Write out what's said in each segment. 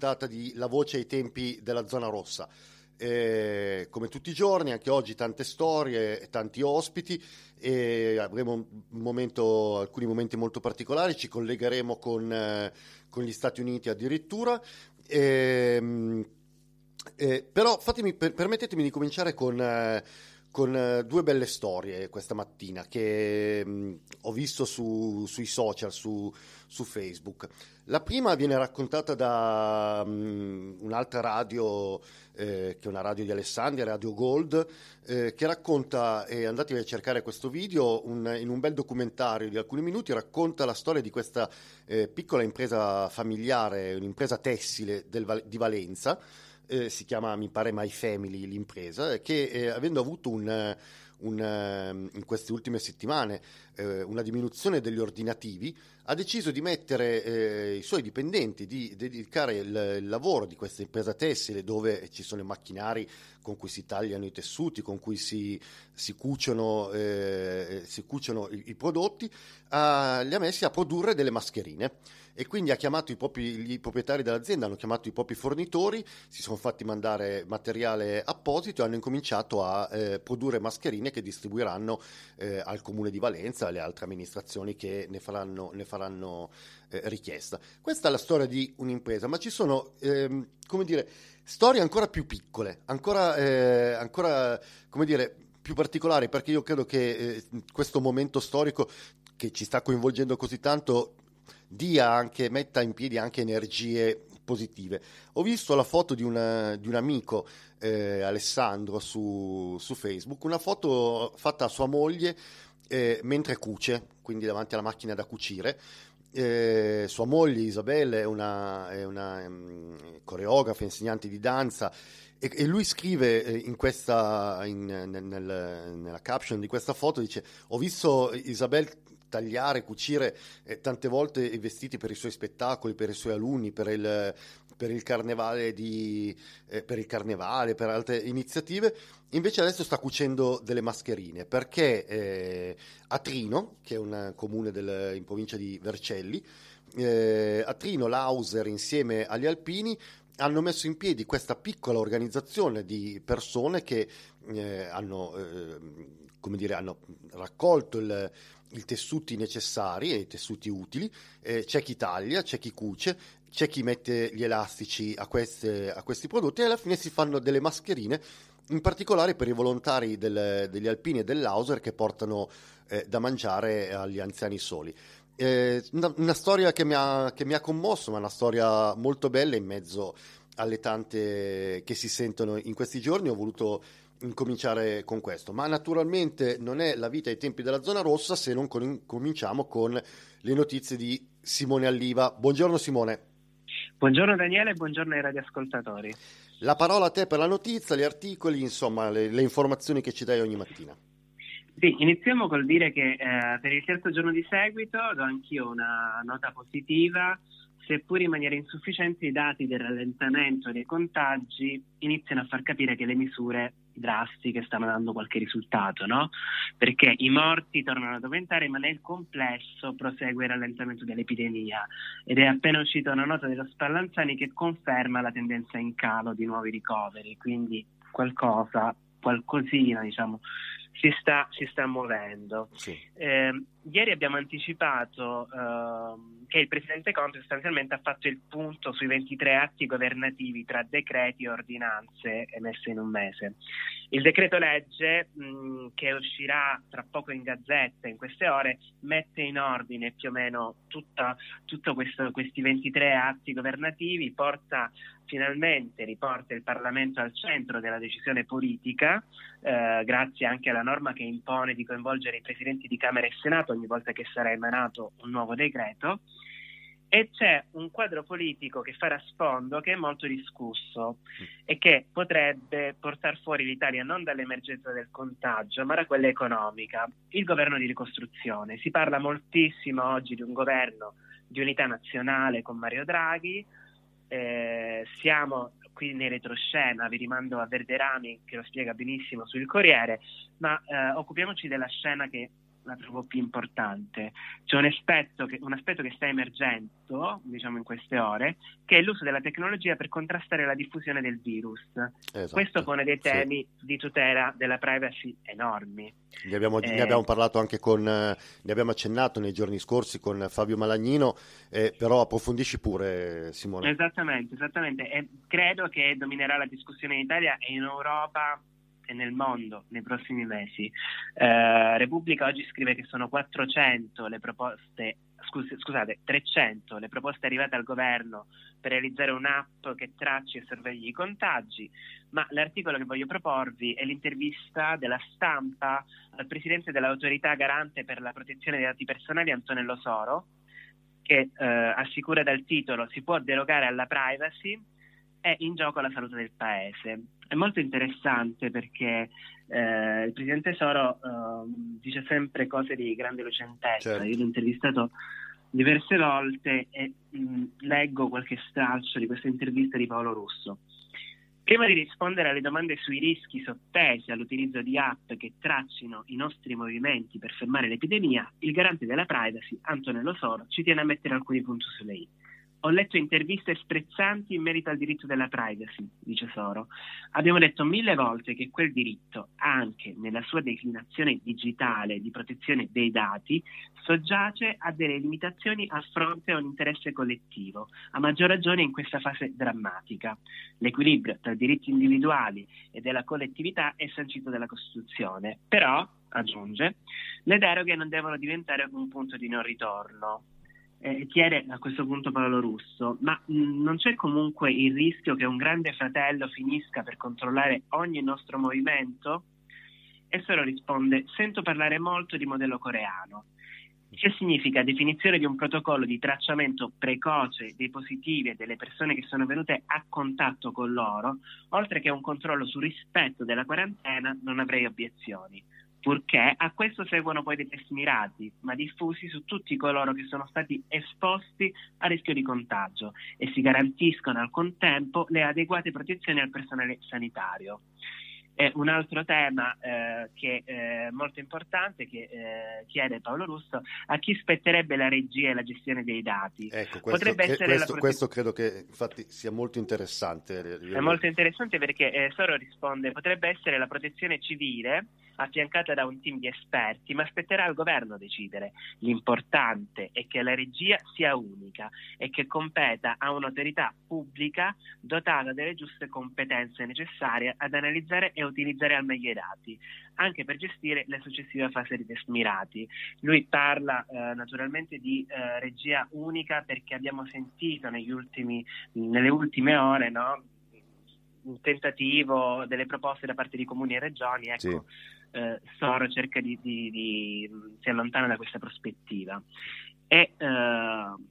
Puntata di La voce ai tempi della zona rossa. Eh, come tutti i giorni, anche oggi tante storie, tanti ospiti e avremo momento, alcuni momenti molto particolari, ci collegheremo con, eh, con gli Stati Uniti addirittura. Ehm, eh, però fatemi, per- permettetemi di cominciare con, eh, con, eh, due belle storie questa mattina che mh, ho visto su- sui social, su, su Facebook. La prima viene raccontata da mh, un'altra radio, eh, che è una radio di Alessandria, Radio Gold, eh, che racconta, e andatevi a cercare questo video, un- in un bel documentario di alcuni minuti, racconta la storia di questa eh, piccola impresa familiare, un'impresa tessile del di Valenza, eh, si chiama, mi pare, My Family l'impresa, che eh, avendo avuto un, un, eh, in queste ultime settimane eh, una diminuzione degli ordinativi, ha deciso di mettere eh, i suoi dipendenti, di dedicare il, il lavoro di questa impresa tessile dove ci sono i macchinari con cui si tagliano i tessuti, con cui si, si cuciono, eh, si cuciono i, i prodotti, ah, li ha messi a produrre delle mascherine. e quindi ha chiamato i, propri, i proprietari dell'azienda, hanno chiamato i propri fornitori, si sono fatti mandare materiale apposito e hanno incominciato a eh, produrre mascherine che distribuiranno eh, al comune di Valenza e alle altre amministrazioni che ne faranno, ne faranno eh, richiesta. Questa è la storia di un'impresa, ma ci sono, ehm, come dire, storie ancora più piccole, ancora, eh, ancora come dire, più particolari, perché io credo che eh, questo momento storico che ci sta coinvolgendo così tanto dia anche, metta in piedi anche energie positive. Ho visto la foto di, una, di un amico, eh, Alessandro, su, su, Facebook, una foto fatta a sua moglie eh, mentre cuce, quindi davanti alla macchina da cucire. Eh, sua moglie Isabella è una, è una um, coreografa, insegnante di danza e, e lui scrive eh, in questa, in, nel, nella caption di questa foto, dice ho visto Isabella tagliare, cucire eh, tante volte i vestiti per i suoi spettacoli, per i suoi alunni, per il, per il carnevale, di, eh, per il carnevale, per altre iniziative. Invece adesso sta cucendo delle mascherine perché eh, a Trino, che è un comune del, in provincia di Vercelli, eh, a Trino l'Auser insieme agli alpini hanno messo in piedi questa piccola organizzazione di persone che eh, hanno, eh, dire, hanno raccolto il, i tessuti necessari e i tessuti utili, eh, c'è chi taglia, c'è chi cuce, c'è chi mette gli elastici a, queste, a, questi prodotti e alla fine si fanno delle mascherine, in particolare per i volontari del, degli alpini e dell'Auser che portano eh, da mangiare agli anziani soli. Eh, una, una, storia che mi, ha, che mi ha commosso, ma una storia molto bella in mezzo alle tante che si sentono in questi giorni. Ho voluto incominciare con questo, ma naturalmente non è la vita ai tempi della zona rossa se non cominciamo con le notizie di Simone Alliva. Buongiorno Simone. Buongiorno Daniele buongiorno ai radioascoltatori. La parola a te per la notizia, gli articoli, insomma le, le informazioni che ci dai ogni mattina. Sì, iniziamo col dire che eh, per il terzo giorno di seguito do anch'io una nota positiva seppur in maniera insufficiente i dati del rallentamento dei contagi iniziano a far capire che le misure drastiche stanno dando qualche risultato, no? Perché i morti tornano ad aumentare, ma nel complesso prosegue il rallentamento dell'epidemia ed è appena uscita una nota dello Spallanzani che conferma la tendenza in calo di nuovi ricoveri, quindi qualcosa, qualcosina, diciamo, si sta, si sta muovendo. Sì. Eh, ieri abbiamo anticipato eh, che il Presidente Conte sostanzialmente ha fatto il punto sui 23 atti governativi tra decreti e ordinanze emesse in un mese. Il decreto legge mh, che uscirà tra poco in gazzetta in queste ore mette in ordine più o meno tutti questi 23 atti governativi, porta finalmente riporta il Parlamento al centro della decisione politica, eh, grazie anche alla norma che impone di coinvolgere i presidenti di Camera e Senato ogni volta che sarà emanato un nuovo decreto. E c'è un quadro politico che farà sfondo che è molto discusso e che potrebbe portare fuori l'Italia non dall'emergenza del contagio, ma da quella economica, il governo di ricostruzione. Si parla moltissimo oggi di un governo di unità nazionale con Mario Draghi, eh, siamo qui in retroscena, vi rimando a Verderami che lo spiega benissimo sul Corriere, ma eh, occupiamoci della scena che la trovo più importante. C'è un aspetto, che, un aspetto che sta emergendo, diciamo in queste ore, che è l'uso della tecnologia per contrastare la diffusione del virus. Esatto, Questo pone dei temi sì. di tutela della privacy enormi. Ne abbiamo, eh, ne abbiamo, parlato anche con, ne abbiamo accennato nei giorni scorsi con Fabio Malagnino, eh, però approfondisci pure Simone. Esattamente, esattamente. E credo che dominerà la discussione in Italia e in Europa e nel mondo nei prossimi mesi. Eh, Repubblica oggi scrive che sono 400 le proposte, scus- scusate, 300 le proposte arrivate al governo per realizzare un'app che tracci e sorvegli i contagi, ma l'articolo che voglio proporvi è l'intervista della stampa al presidente dell'autorità garante per la protezione dei dati personali Antonello Soro, che eh, assicura dal titolo si può derogare alla privacy, è in gioco la salute del paese è molto interessante perché eh, il presidente Soro eh, dice sempre cose di grande lucentezza. Certo. Io l'ho intervistato diverse volte e mh, leggo qualche stralcio di questa intervista di Paolo Russo. Prima di rispondere alle domande sui rischi sottesi all'utilizzo di app che traccino i nostri movimenti per fermare l'epidemia, il garante della privacy, Antonello Soro, ci tiene a mettere alcuni punti sulle i. Ho letto interviste sprezzanti in merito al diritto della privacy, dice Soro. Abbiamo detto mille volte che quel diritto, anche nella sua declinazione digitale di protezione dei dati, soggiace a delle limitazioni a fronte a un interesse collettivo, a maggior ragione in questa fase drammatica. L'equilibrio tra diritti individuali e della collettività è sancito dalla Costituzione, però, aggiunge, le deroghe non devono diventare un punto di non ritorno eh, chiede a questo punto Paolo Russo, ma mh, non c'è comunque il rischio che un grande fratello finisca per controllare ogni nostro movimento? E Soro risponde, sento parlare molto di modello coreano. Che significa definizione di un protocollo di tracciamento precoce dei positivi e delle persone che sono venute a contatto con loro, oltre che un controllo sul rispetto della quarantena, non avrei obiezioni purché a questo seguono poi dei test mirati, ma diffusi su tutti coloro che sono stati esposti a rischio di contagio e si garantiscono al contempo le adeguate protezioni al personale sanitario. E un altro tema eh, che è molto importante che eh, chiede Paolo Russo a chi spetterebbe la regia e la gestione dei dati. Ecco, questo, che, questo, questo credo che infatti sia molto interessante. È molto interessante perché eh, Soro risponde potrebbe essere la protezione civile affiancata da un team di esperti, ma spetterà al governo decidere. L'importante è che la regia sia unica e che competa a un'autorità pubblica dotata delle giuste competenze necessarie ad analizzare e utilizzare al meglio i dati, anche per gestire la successiva fase di test mirati. Lui parla eh, naturalmente di eh, regia unica perché abbiamo sentito ultimi, nelle ultime ore no, un tentativo delle proposte da parte di comuni e regioni. Ecco, sì eh, Soro cerca di, di, di, si allontana da questa prospettiva. E uh,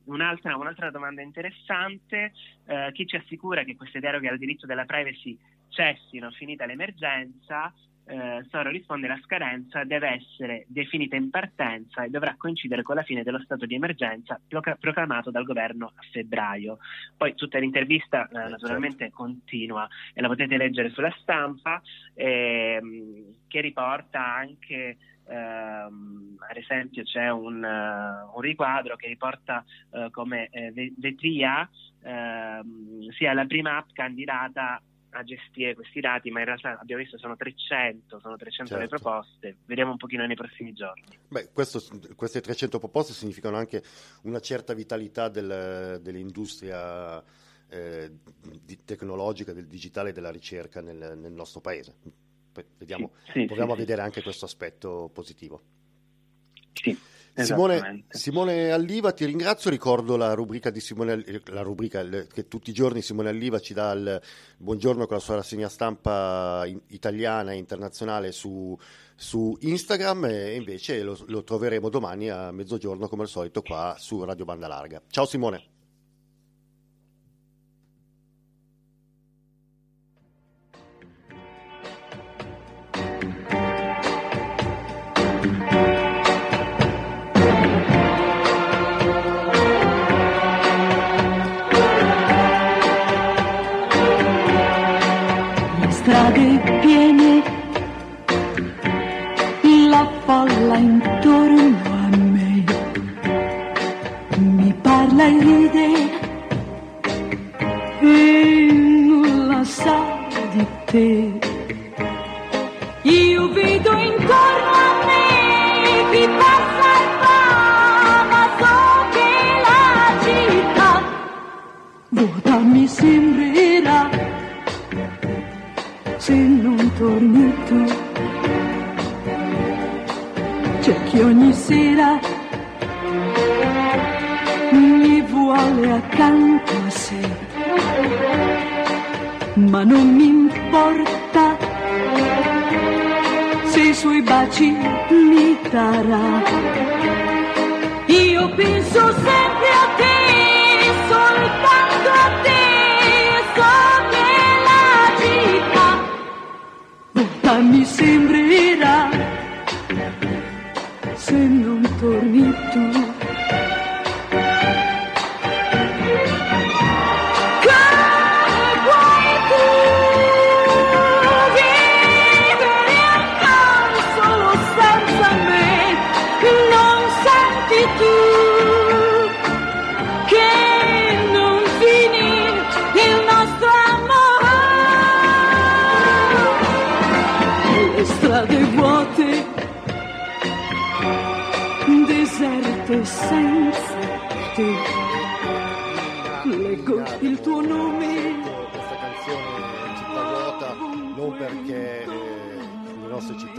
un'altra, un'altra, domanda interessante, uh, chi ci assicura che queste deroghe al diritto della privacy cessino finita l'emergenza? Eh, Soro risponde la scadenza deve essere definita in partenza e dovrà coincidere con la fine dello stato di emergenza proclamato dal governo a febbraio. Poi tutta l'intervista eh, eh naturalmente certo. continua e la potete leggere sulla stampa ehm, che riporta anche Uh, ad esempio c'è un, uh, un, riquadro che riporta uh, come Vetria ehm, sia la prima app candidata a gestire questi dati, ma in realtà abbiamo visto sono 300, sono 300 certo. le proposte, vediamo un pochino nei prossimi giorni. Beh, questo, queste 300 proposte significano anche una certa vitalità del, dell'industria eh, di, tecnologica, del digitale e della ricerca nel, nel nostro paese. Vediamo, sì, sì, proviamo sì, a vedere anche questo aspetto positivo. Sì. Simone, Simone, Alliva, ti ringrazio. Ricordo la rubrica di Simone la rubrica che tutti i giorni Simone Alliva ci dà il buongiorno con la sua rassegna stampa italiana e internazionale su, su Instagram e invece lo, lo troveremo domani a mezzogiorno come al solito qua su Radio Banda Larga. Ciao Simone. Nulla sa di te. Io vedo intorno a me chi passa e va, ma che la città vuota mi sembrerà se non torni tu. C'è chi ogni sera ma non mi importa se i suoi baci mi darà. Io penso sempre a te, soltanto a te. mi sembrerà se non torni tu.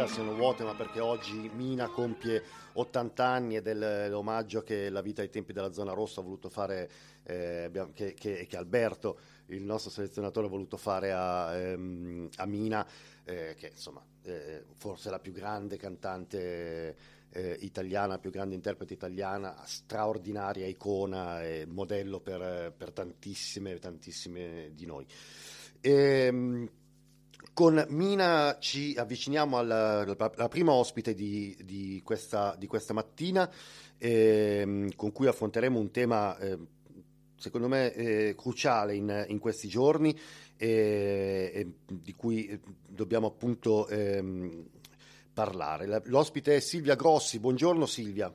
Città siano vuote, ma perché oggi Mina compie 80 anni ed è l'omaggio che la vita ai tempi della zona rossa ha voluto fare, eh, che, che- che Alberto, il nostro selezionatore, ha voluto fare a, ehm, a Mina, eh, che insomma eh, forse la più grande cantante eh, italiana, più grande interprete italiana, straordinaria icona e modello per, per tantissime, tantissime di noi. Ehm, con Mina ci avviciniamo alla, prima ospite di, di questa, di questa mattina, ehm, con cui affronteremo un tema, eh, secondo me, eh, cruciale in, in questi giorni e, e di cui eh, dobbiamo appunto ehm, parlare. La- L'ospite è Silvia Grossi. Buongiorno Silvia.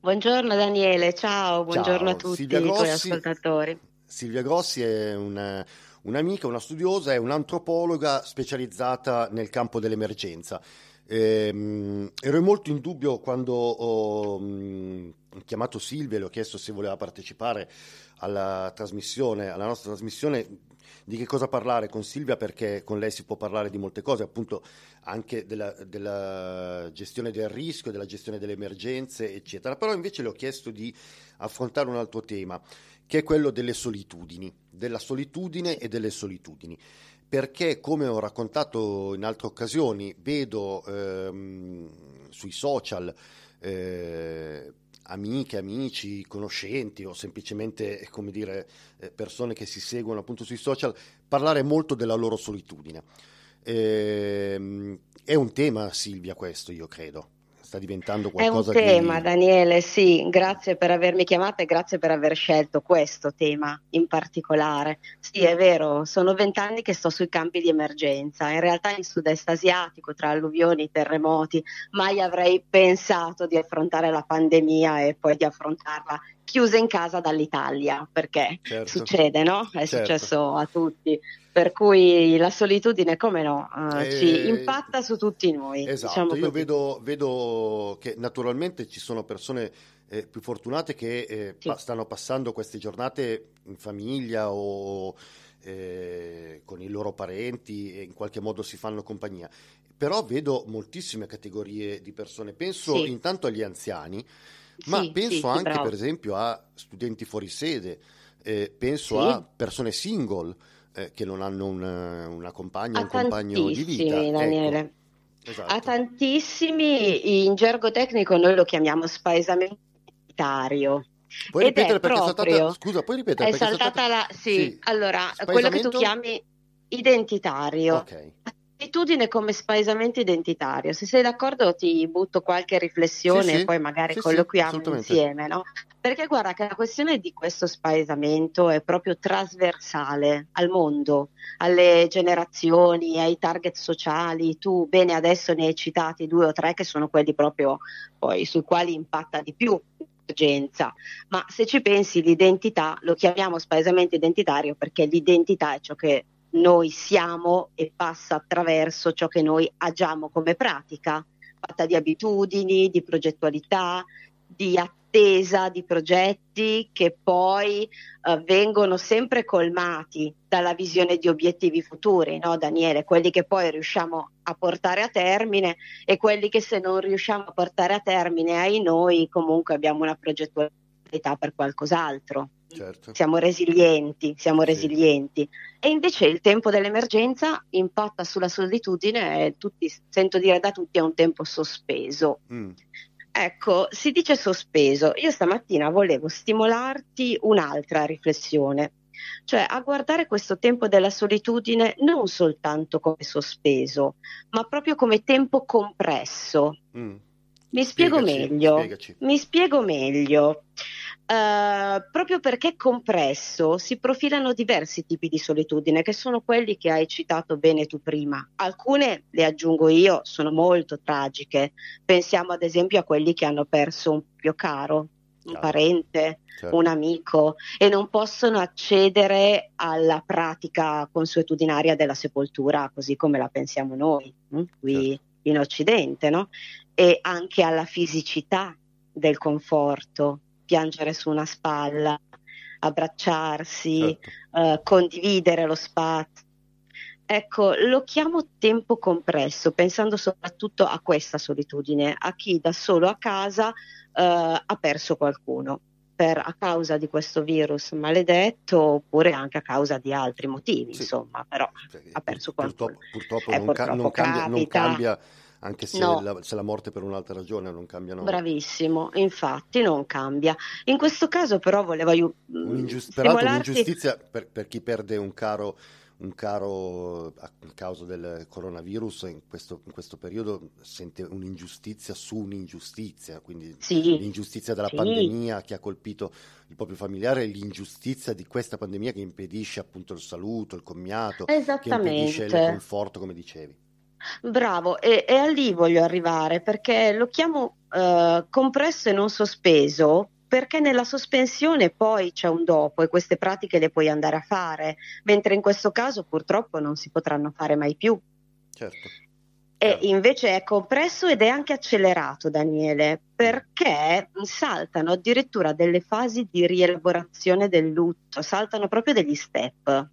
Buongiorno Daniele, ciao, buongiorno Ciao, a tutti Silvia i tuoi Grossi. ascoltatori. Silvia Grossi è una- un'amica, una studiosa, è un'antropologa specializzata nel campo dell'emergenza. Ehm, ero molto in dubbio quando ho mm, chiamato Silvia e le ho chiesto se voleva partecipare alla trasmissione, alla nostra trasmissione, di che cosa parlare con Silvia perché con lei si può parlare di molte cose, appunto anche della, della gestione del rischio, della gestione delle emergenze, eccetera. Però invece le ho chiesto di affrontare un altro tema, che è quello delle solitudini, della solitudine e delle solitudini. Perché, come ho raccontato in altre occasioni, vedo ehm, sui social eh, amiche, amici, conoscenti o semplicemente, eh, come dire, eh, persone che si seguono appunto sui social parlare molto della loro solitudine. Ehm, è un tema, Silvia, questo, io credo. Sta diventando È un qualcosa tema, di... Daniele, sì, grazie per avermi chiamata e grazie per aver scelto questo tema in particolare. Sì, è vero, sono vent'anni che sto sui campi di emergenza, in realtà in sud-est asiatico, tra alluvioni e terremoti, mai avrei pensato di affrontare la pandemia e poi di affrontarla chiusa in casa dall'Italia, perché Certo. succede, no? È Certo. successo a tutti. Per cui la solitudine, come no, eh, Eh, ci impatta su tutti noi. Esatto, diciamo io vedo, vedo che naturalmente ci sono persone eh, più fortunate che eh, Sì. pa- stanno passando queste giornate in famiglia o eh, con i loro parenti e in qualche modo si fanno compagnia. Però vedo moltissime categorie di persone. Penso Sì. intanto agli anziani, ma Sì, penso sì, anche bravo. per esempio a studenti fuori sede, eh, penso Sì. a persone single eh, che non hanno un- una compagna o un compagno di vita. Ecco, Daniele. esatto. A tantissimi, in gergo tecnico noi lo chiamiamo spaesamento. Puoi ripetere è perché è proprio- saltata, scusa, puoi ripetere È perché saltata la... Sì, allora, quello che tu chiami identitario. Ok, Attitudine come spaesamento identitario. Se sei d'accordo ti butto qualche riflessione Sì, sì. e poi magari Sì, colloquiamo insieme, no? Perché guarda che la questione di questo spaesamento è proprio trasversale al mondo, alle generazioni, ai target sociali. Tu bene adesso ne hai citati due o tre che sono quelli proprio poi sui quali impatta di più. Ma se ci pensi l'identità lo chiamiamo spaesamento identitario perché l'identità è ciò che noi siamo e passa attraverso ciò che noi agiamo come pratica, fatta di abitudini, di progettualità, di attesa di progetti che poi eh, vengono sempre colmati dalla visione di obiettivi futuri, no Daniele? Quelli che poi riusciamo a portare a termine e quelli che se non riusciamo a portare a termine ai noi comunque abbiamo una progettualità per qualcos'altro certo. siamo resilienti, siamo Sì. resilienti. E invece il tempo dell'emergenza impatta sulla solitudine e tutti, sento dire da tutti è un tempo sospeso. Mm, Ecco, si dice sospeso. Io stamattina volevo stimolarti un'altra riflessione, cioè a guardare questo tempo della solitudine non soltanto come sospeso, ma proprio come tempo compresso. mm. Mi spiego Spiegaci, meglio. spiegaci. Mi spiego meglio. Eh, proprio perché compresso si profilano diversi tipi di solitudine, che sono quelli che hai citato bene tu prima. Alcune, le aggiungo io, sono molto tragiche. Pensiamo ad esempio a quelli che hanno perso un proprio caro, un parente, Certo. un amico e non possono accedere alla pratica consuetudinaria della sepoltura così come la pensiamo noi, hm, qui Certo. in Occidente, no? E anche alla fisicità del conforto, piangere su una spalla, abbracciarsi, Certo. eh, condividere lo spazio. Ecco, lo chiamo tempo compresso, pensando soprattutto a questa solitudine, a chi da solo a casa eh, ha perso qualcuno per, a causa di questo virus maledetto oppure anche a causa di altri motivi, Sì. insomma, però Cioè, ha perso qualcuno. Purtroppo, purtroppo Eh, non, ca- purtroppo non cambia, non cambia, anche se, No. la, se la morte per un'altra ragione non cambia. No. Bravissimo, infatti non cambia. In questo caso però volevo aiu- Un'ingiust- peraltro un'ingiustizia per, per chi perde un caro, un caro a causa del coronavirus in questo, in questo periodo sente un'ingiustizia su un'ingiustizia, quindi Sì, l'ingiustizia della sì. pandemia che ha colpito il proprio familiare e l'ingiustizia di questa pandemia che impedisce appunto il saluto, il commiato, che impedisce il conforto, come dicevi. Bravo, e, e a lì voglio arrivare perché lo chiamo eh, compresso e non sospeso perché nella sospensione poi c'è un dopo e queste pratiche le puoi andare a fare, mentre in questo caso purtroppo non si potranno fare mai più. Certo. E invece è compresso ed è anche accelerato, Daniele, perché saltano addirittura delle fasi di rielaborazione del lutto, saltano proprio degli step.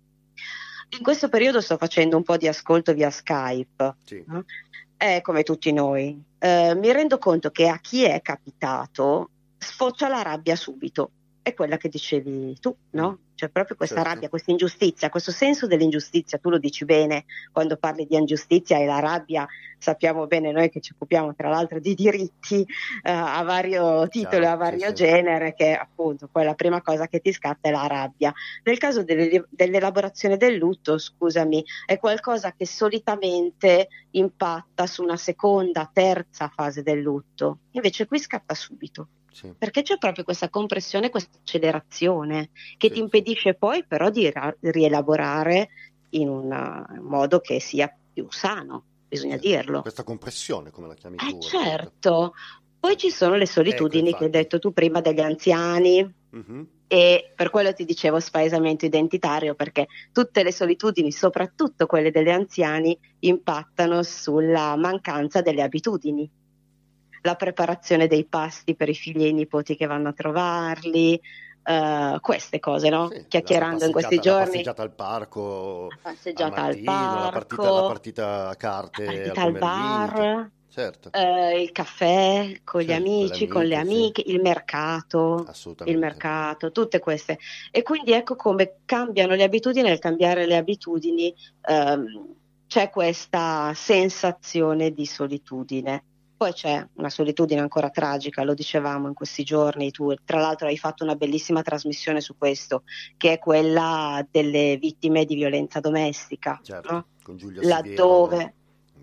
In questo periodo sto facendo un po' di ascolto via Skype, Sì. eh, come tutti noi. Eh, mi rendo conto che a chi è capitato sfocia la rabbia subito. È quella che dicevi tu, no? Cioè proprio questa Certo. rabbia, questa ingiustizia, questo senso dell'ingiustizia, tu lo dici bene quando parli di ingiustizia e la rabbia, sappiamo bene noi che ci occupiamo tra l'altro di diritti eh, a vario titolo e a vario sì. genere, che appunto poi la prima cosa che ti scatta è la rabbia. Nel caso delle- dell'elaborazione del lutto, scusami, è qualcosa che solitamente impatta su una seconda, terza fase del lutto. Invece qui scatta subito, Sì. perché c'è proprio questa compressione, questa accelerazione che Sì, ti sì. impedisce poi però di ra- rielaborare in un modo che sia più sano, bisogna Certo. dirlo. Questa compressione, come la chiami tu. Eh appunto. certo. Poi ci sono le solitudini Ecco, che hai detto tu prima degli anziani, Mhm. e per quello ti dicevo spaesamento identitario, perché tutte le solitudini, soprattutto quelle degli anziani, impattano sulla mancanza delle abitudini. La preparazione dei pasti per i figli e i nipoti che vanno a trovarli, eh, queste cose, no? Sì, Chiacchierando in questi giorni. La passeggiata al parco, La passeggiata al mattino, la partita, parco, la partita a carte la partita al al bar, Certo, eh, il caffè con gli Sì, con le amici, con le amiche, amiche, il mercato. il mercato, tutte queste. E quindi ecco come cambiano le abitudini, nel cambiare le abitudini ehm, c'è questa sensazione di solitudine. Poi c'è una solitudine ancora tragica, lo dicevamo in questi giorni, tu tra l'altro hai fatto una bellissima trasmissione su questo, che è quella delle vittime di violenza domestica, Certo, no? con Giulia Siviero.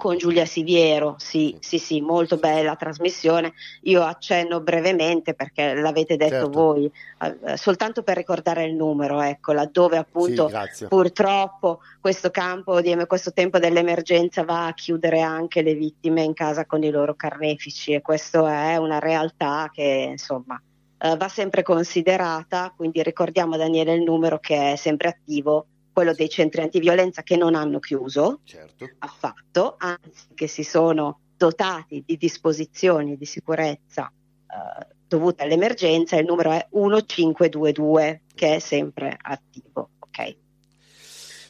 Con Giulia Siviero, sì, sì, sì, molto bella trasmissione. Io accenno brevemente perché l'avete detto Certo. voi, eh, soltanto per ricordare il numero, ecco, laddove appunto Sì, purtroppo questo campo di questo tempo dell'emergenza va a chiudere anche le vittime in casa con i loro carnefici e questa è una realtà che insomma eh, va sempre considerata, quindi ricordiamo Daniele il numero che è sempre attivo, quello dei centri antiviolenza che non hanno chiuso Certo, affatto, anzi che si sono dotati di disposizioni di sicurezza eh, dovute all'emergenza, il numero è 1522 che è sempre attivo. ok?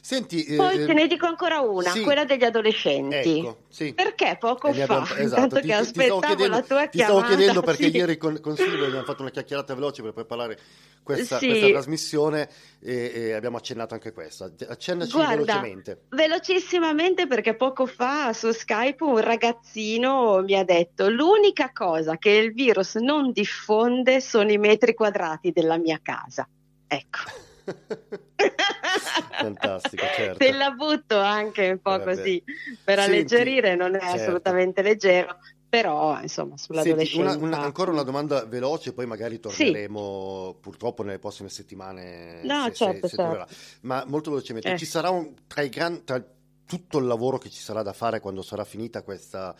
Senti, eh, Poi te ne dico ancora una, sì. quella degli adolescenti. ecco, sì. Perché poco E ne fa, abbiamo- esatto, ti- che ti stavo aspettavo chiedendo- la tua Ti stavo chiamata, chiedendo perché sì. ieri con, con Silvia abbiamo fatto una chiacchierata veloce per preparare questa, Sì. questa trasmissione e, e abbiamo accennato anche questa. Accennaci Guarda, velocemente. Velocissimamente perché poco fa su Skype un ragazzino mi ha detto l'unica cosa che il virus non diffonde sono i metri quadrati della mia casa. Ecco. Fantastico, certo. Te la butto anche un po' vabbè. così per Senti, alleggerire, non è certo. assolutamente leggero, però insomma Senti, sull'adolescenza. una- una- ancora una domanda veloce, poi magari torneremo purtroppo nelle prossime settimane. No, se, se- certo, se certo. durerà. Ma molto velocemente, Eh. ci sarà un, tra, i gran- tra tutto il lavoro che ci sarà da fare quando sarà finita questa,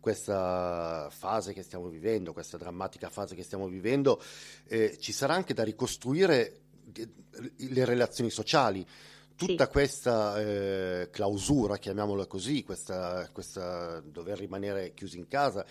questa fase che stiamo vivendo, questa drammatica fase che stiamo vivendo, eh, ci sarà anche da ricostruire le relazioni sociali. tutta questa eh, clausura, chiamiamola così, questa, questa dover rimanere chiusi in casa,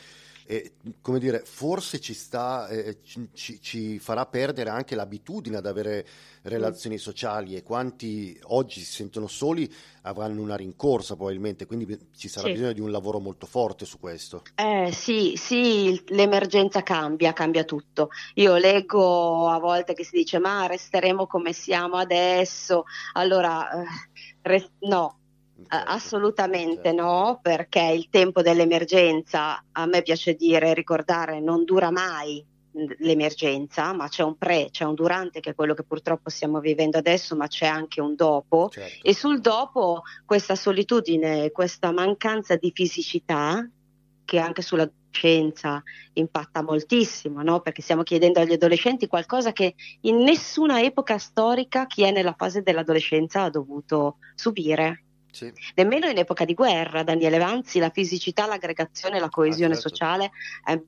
eh, come dire, forse ci, sta, eh, ci, ci, farà perdere anche l'abitudine ad avere relazioni sociali e quanti oggi si sentono soli avranno una rincorsa probabilmente, quindi ci sarà sì. bisogno di un lavoro molto forte su questo. Eh, sì, sì, l'emergenza cambia, cambia tutto. Io leggo a volte che si dice ma resteremo come siamo adesso, allora eh, rest- no. Assolutamente certo. no, perché il tempo dell'emergenza, a me piace dire, ricordare, non dura mai l'emergenza, ma c'è un pre, c'è un durante che è quello che purtroppo stiamo vivendo adesso, ma c'è anche un dopo certo. e sul dopo questa solitudine, questa mancanza di fisicità che anche sulla scienza impatta moltissimo, no? perché stiamo chiedendo agli adolescenti qualcosa che in nessuna epoca storica chi è nella fase dell'adolescenza ha dovuto subire. Sì. Nemmeno in epoca di guerra, Daniele Vanzi, la fisicità, l'aggregazione, la coesione ah, certo. sociale, eh,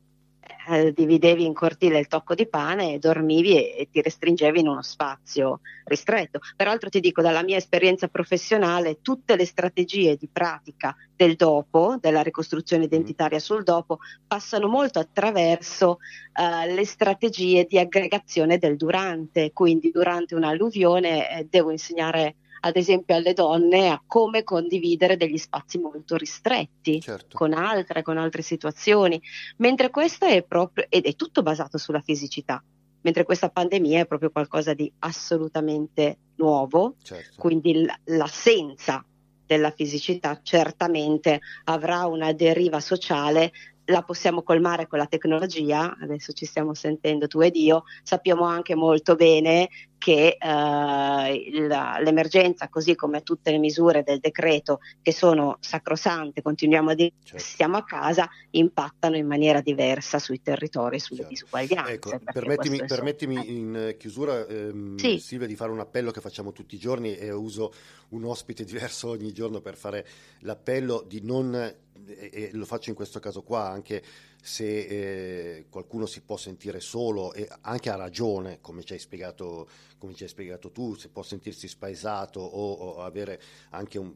eh, dividevi in cortile il tocco di pane e dormivi e, e, ti restringevi in uno spazio ristretto. Peraltro ti dico, dalla mia esperienza professionale, tutte le strategie di pratica del dopo, della ricostruzione mm. identitaria sul dopo, passano molto attraverso uh, le strategie di aggregazione del durante. Quindi durante un'alluvione eh, devo insegnare ad esempio alle donne a come condividere degli spazi molto ristretti certo. con altre, con altre situazioni, mentre questo è proprio, ed è tutto basato sulla fisicità, mentre questa pandemia è proprio qualcosa di assolutamente nuovo, certo. quindi l- l'assenza della fisicità certamente avrà una deriva sociale la possiamo colmare con la tecnologia, adesso ci stiamo sentendo tu ed io, sappiamo anche molto bene che eh, la, l'emergenza, così come tutte le misure del decreto che sono sacrosante, continuiamo a dire certo. stiamo a casa, impattano in maniera diversa sui territori, sulle certo. disuguaglianze. Ecco, permettimi, permettimi in chiusura, ehm, sì. Silvia, di fare un appello che facciamo tutti i giorni e uso un ospite diverso ogni giorno per fare l'appello di non e, lo faccio in questo caso qua, anche se eh, qualcuno si può sentire solo e anche ha ragione, come ci hai spiegato, ci hai spiegato tu, se può sentirsi spaesato o, o avere anche un,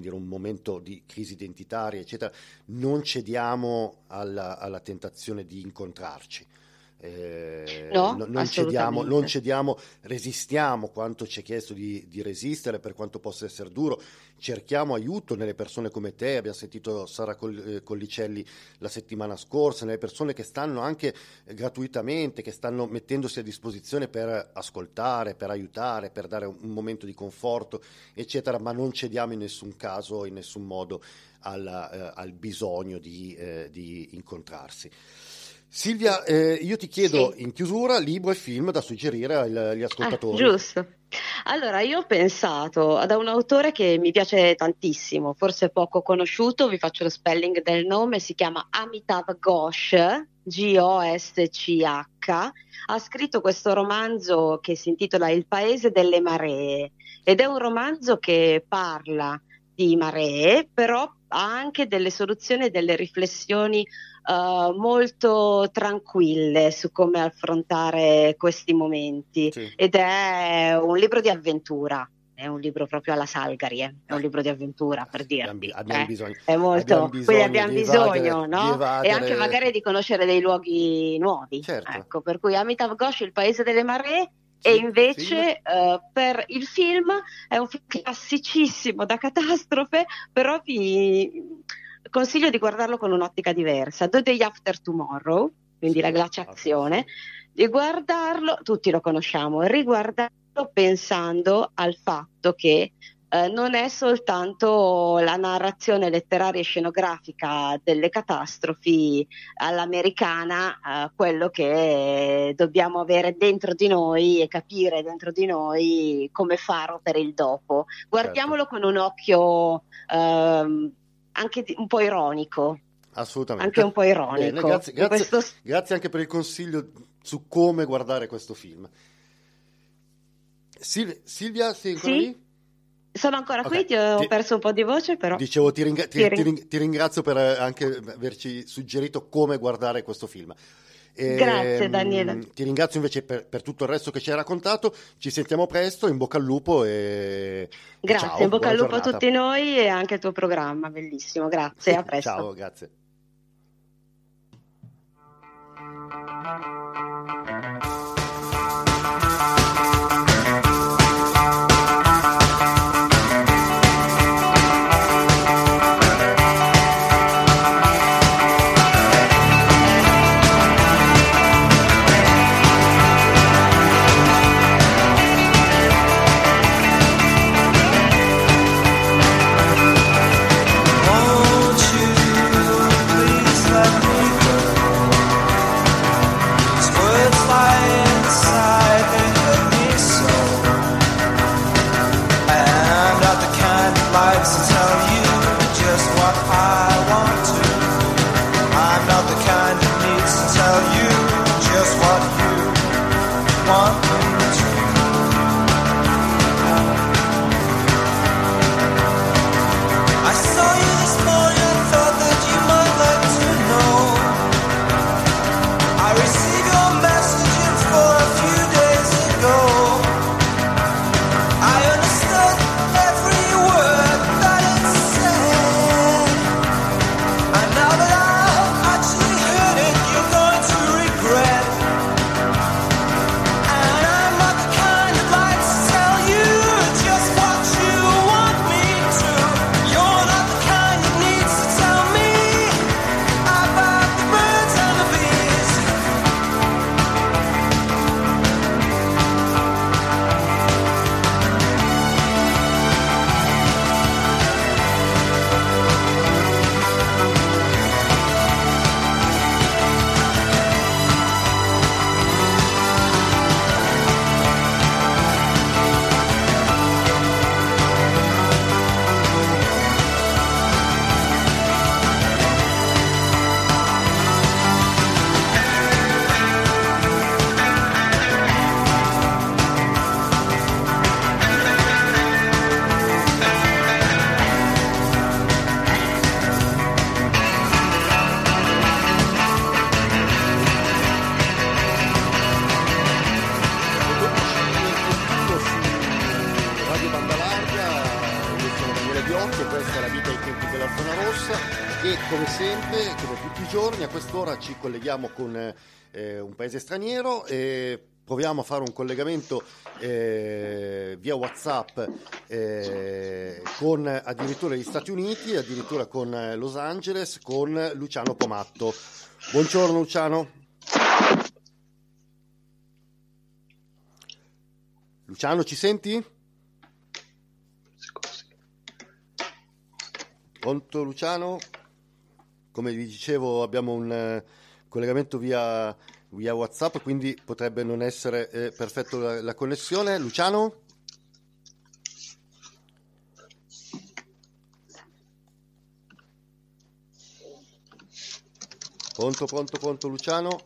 dire, un, momento di crisi identitaria, eccetera, non cediamo alla, alla tentazione di incontrarci. Eh, no, non, cediamo, non, cediamo, resistiamo quanto ci è chiesto di, di, resistere per quanto possa essere duro, cerchiamo aiuto nelle persone come te, abbiamo sentito Sara eh, Collicelli la settimana scorsa, nelle persone che stanno anche gratuitamente, che stanno mettendosi a disposizione per ascoltare, per aiutare, per dare un, un momento di conforto, eccetera, ma non cediamo in nessun caso, in nessun modo alla, eh, al bisogno di, eh, di incontrarsi. Silvia, eh, io ti chiedo sì. in chiusura libro e film da suggerire agli ascoltatori. Ah, giusto. Allora, io ho pensato ad un autore che mi piace tantissimo, forse poco conosciuto, vi faccio lo spelling del nome, si chiama Amitav Ghosh, G-O-S-C-H. Ha scritto questo romanzo che si intitola Il paese delle maree ed è un romanzo che parla di maree, però ha anche delle soluzioni e delle riflessioni uh, molto tranquille su come affrontare questi momenti sì. ed è un libro di avventura è un libro proprio alla Salgari, eh? è un libro di avventura per dirvi. Abbiamo, eh? bisogno, è molto, abbiamo bisogno, quindi abbiamo bisogno, no? evadere... E anche magari di conoscere dei luoghi nuovi. Certo. Ecco, per cui Amitav Ghosh, il paese delle maree, sì, e invece uh, per il film è un film classicissimo da catastrofe, però vi consiglio di guardarlo con un'ottica diversa. The Day After Tomorrow, quindi sì, la glaciazione, di guardarlo, tutti lo conosciamo, riguardarlo pensando al fatto che eh, non è soltanto la narrazione letteraria e scenografica delle catastrofi all'americana eh, quello che dobbiamo avere dentro di noi e capire dentro di noi come faro per il dopo. Guardiamolo certo. con un occhio eh, anche un po' ironico. Assolutamente. Anche un po' ironico. Bene, grazie, grazie, questo... grazie, anche per il consiglio su come guardare questo film. Sil- Silvia, sei ancora sì? lì? Sono ancora okay. qui, ti ho ti... perso un po' di voce, però. Dicevo, ti, ringa- ti, ring- ti ringrazio per eh, anche averci suggerito come guardare questo film. E, Grazie, mm, Daniele. Ti ringrazio invece per, per tutto il resto che ci hai raccontato. Ci sentiamo presto, in bocca al lupo e Grazie, ciao, in bocca al lupo a giornata. tutti noi e anche al tuo programma, bellissimo. Grazie, a presto. Ciao, grazie. Paese straniero e proviamo a fare un collegamento eh, via Whatsapp eh, con addirittura gli Stati Uniti, addirittura con eh, Los Angeles, con Luciano Pomatto. Buongiorno Luciano. Luciano, ci senti? Pronto Luciano? Come vi dicevo abbiamo un eh, collegamento via, via WhatsApp, quindi potrebbe non essere eh, perfetto la, la connessione. Luciano? Pronto, pronto, pronto Luciano?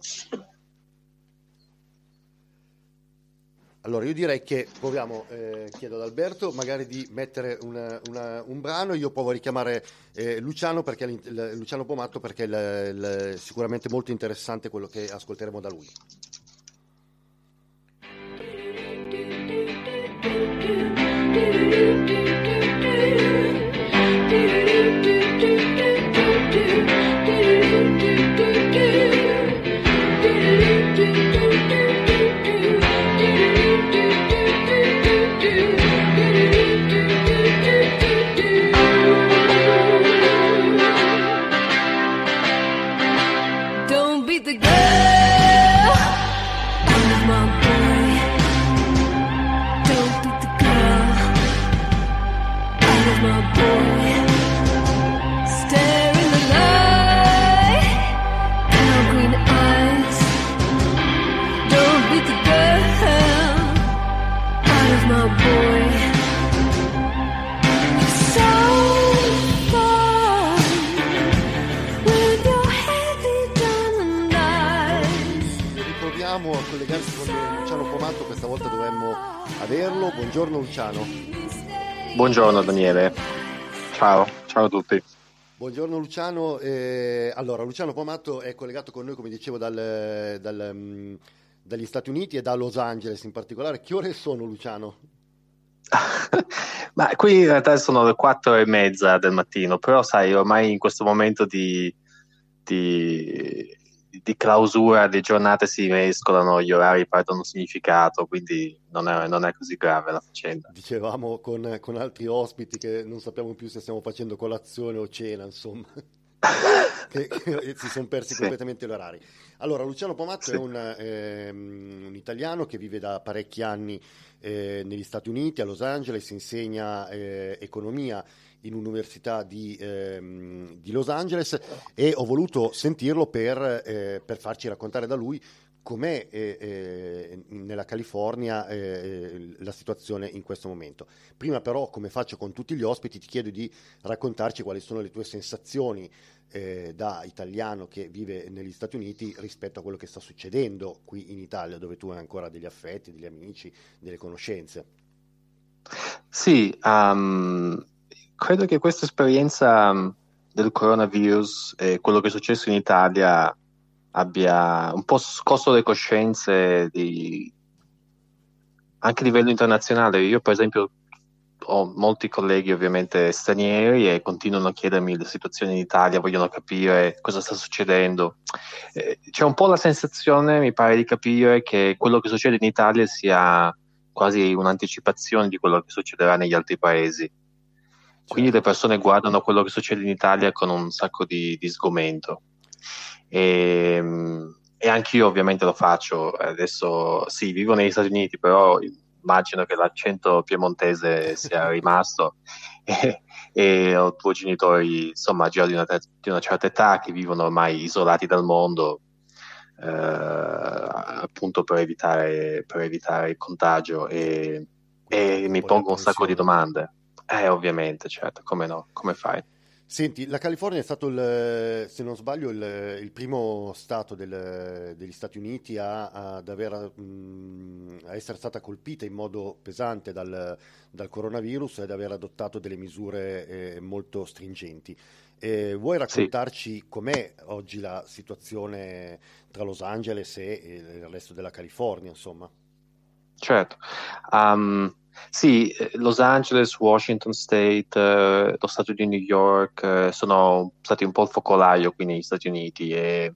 Allora io direi che proviamo, eh, chiedo ad Alberto magari di mettere una- una- un brano, io provo a richiamare eh, Luciano, perché, Luciano Pomatto perché il- sicuramente molto interessante quello che ascolteremo da lui. Averlo. Buongiorno Luciano. Buongiorno Daniele, ciao, ciao a tutti. Buongiorno Luciano, Eh, allora Luciano Pomatto è collegato con noi come dicevo dal- dal, mm, dagli Stati Uniti e da Los Angeles in particolare. Che ore sono Luciano? Ma qui in realtà sono le quattro e mezza del mattino, però sai, ormai in questo momento di, di- di clausura di giornate si mescolano, gli orari perdono significato, quindi non è, non è così grave la faccenda. Dicevamo con, con altri ospiti che non sappiamo più se stiamo facendo colazione o cena, insomma, che, che si sono persi Sì. completamente gli orari. Allora, Luciano Pomatto Sì. è un, ehm, un italiano che vive da parecchi anni eh, negli Stati Uniti, a Los Angeles, insegna eh, economia in un'università di, ehm, di Los Angeles e ho voluto sentirlo per, eh, per farci raccontare da lui com'è eh, eh, nella California eh, la situazione in questo momento. Prima però, come faccio con tutti gli ospiti, ti chiedo di raccontarci quali sono le tue sensazioni eh, da italiano che vive negli Stati Uniti rispetto a quello che sta succedendo qui in Italia, dove tu hai ancora degli affetti, degli amici, delle conoscenze. Sì, ehm, credo che questa esperienza mm, del coronavirus e quello che è successo in Italia abbia un po' scosso le coscienze di- anche a livello internazionale. Io, per esempio, ho molti colleghi ovviamente stranieri e continuano a chiedermi la situazione in Italia, vogliono capire cosa sta succedendo. Eh, c'è un po' la sensazione, mi pare di capire, che quello che succede in Italia sia quasi un'anticipazione di quello che succederà negli altri paesi. Quindi le persone guardano quello che succede in Italia con un sacco di, di sgomento. E, e anch'io ovviamente lo faccio. Adesso sì, vivo negli Stati Uniti, però immagino che l'accento piemontese sia rimasto e, e ho due genitori, insomma, già di una, di una certa età che vivono ormai isolati dal mondo, eh, appunto per evitare, per evitare il contagio e, e mi pongo un sacco di domande. Eh, ovviamente, certo, come no, come fai? Senti, la California è stato, il, se non sbaglio, il, il primo stato del- degli Stati Uniti a, ad aver, mh, a essere stata colpita in modo pesante dal, dal coronavirus e ad aver adottato delle misure eh, molto stringenti. Eh, vuoi raccontarci com'è oggi la situazione tra Los Angeles e, e il resto della California, insomma? Certo. Um, sì, eh, Los Angeles, Washington State, eh, lo Stato di New York eh, sono stati un po' il focolaio qui negli Stati Uniti e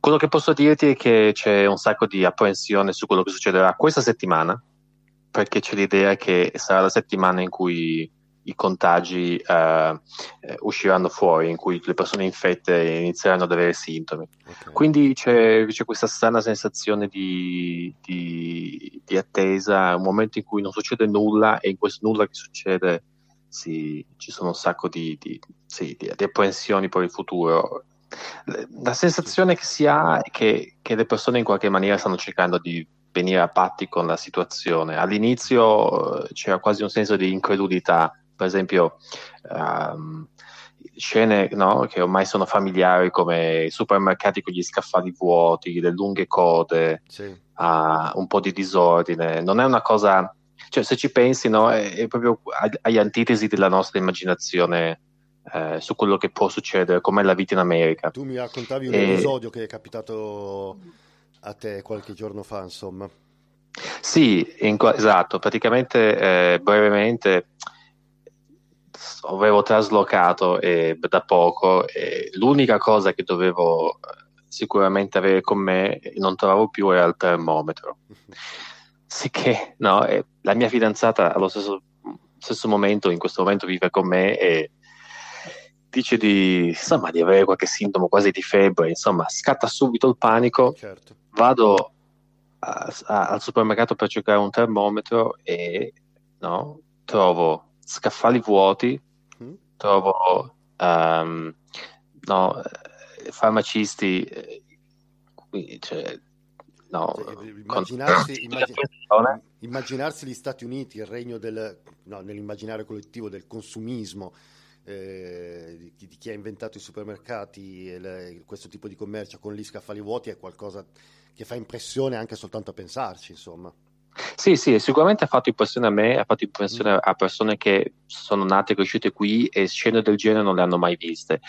quello che posso dirti è che c'è un sacco di apprensione su quello che succederà questa settimana, perché c'è l'idea che sarà la settimana in cui i contagi eh, eh, usciranno fuori, in cui le persone infette inizieranno ad avere sintomi. Quindi c'è, c'è questa strana sensazione di, di- di attesa, un momento in cui non succede nulla e in questo nulla che succede sì, ci sono un sacco di, di- sì, di- di apprensioni per il futuro. La sensazione che si ha è che, che le persone in qualche maniera stanno cercando di venire a patti con la situazione. All'inizio eh, c'era quasi un senso di incredulità, per esempio ehm, scene no, che ormai sono familiari come i supermercati con gli scaffali vuoti, le lunghe code, ah, un po' di disordine. Non è una cosa, cioè se ci pensi, no, è, è proprio ag- agli antitesi della nostra immaginazione eh, su quello che può succedere, com'è la vita in America. Tu mi raccontavi un E- episodio che è capitato a te qualche giorno fa, insomma. Sì, in esatto, praticamente eh, brevemente avevo traslocato eh, da poco e l'unica cosa che dovevo eh, sicuramente avere con me e non trovavo più era il termometro. Sicché no, eh, la mia fidanzata allo stesso, stesso momento, in questo momento vive con me e dice di, insomma, di avere qualche sintomo quasi di febbre, insomma, scatta subito il panico, vado a- a- al supermercato per cercare un termometro e no, trovo scaffali vuoti, trovo ehm, no, eh, farmacisti, eh, cioè, no, con- Immaginarsi, immagi- immaginarsi gli Stati Uniti, il regno del, no, nell'immaginario collettivo del consumismo, eh, di, chi- di chi ha inventato i supermercati e le- questo tipo di commercio con gli scaffali vuoti è qualcosa che fa impressione anche soltanto a pensarci, insomma. Sì, sì, sicuramente ha fatto impressione a me, ha fatto impressione a persone che sono nate e cresciute qui e scene del genere non le hanno mai viste.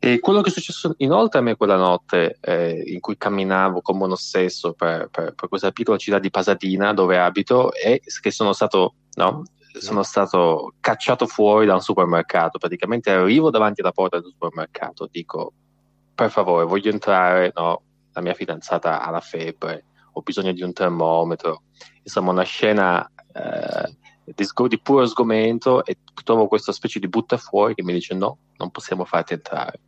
E quello che è successo inoltre a me quella notte eh, in cui camminavo come un ossesso per, per- per questa piccola città di Pasadena dove abito è che sono stato, no, sono stato cacciato fuori da un supermercato. Praticamente arrivo davanti alla porta del supermercato, dico per favore voglio entrare, no, la mia fidanzata ha la febbre, ho bisogno di un termometro. Insomma, una scena eh, di, sgo- di puro sgomento e trovo questa specie di buttafuori che mi dice no, non possiamo farti entrare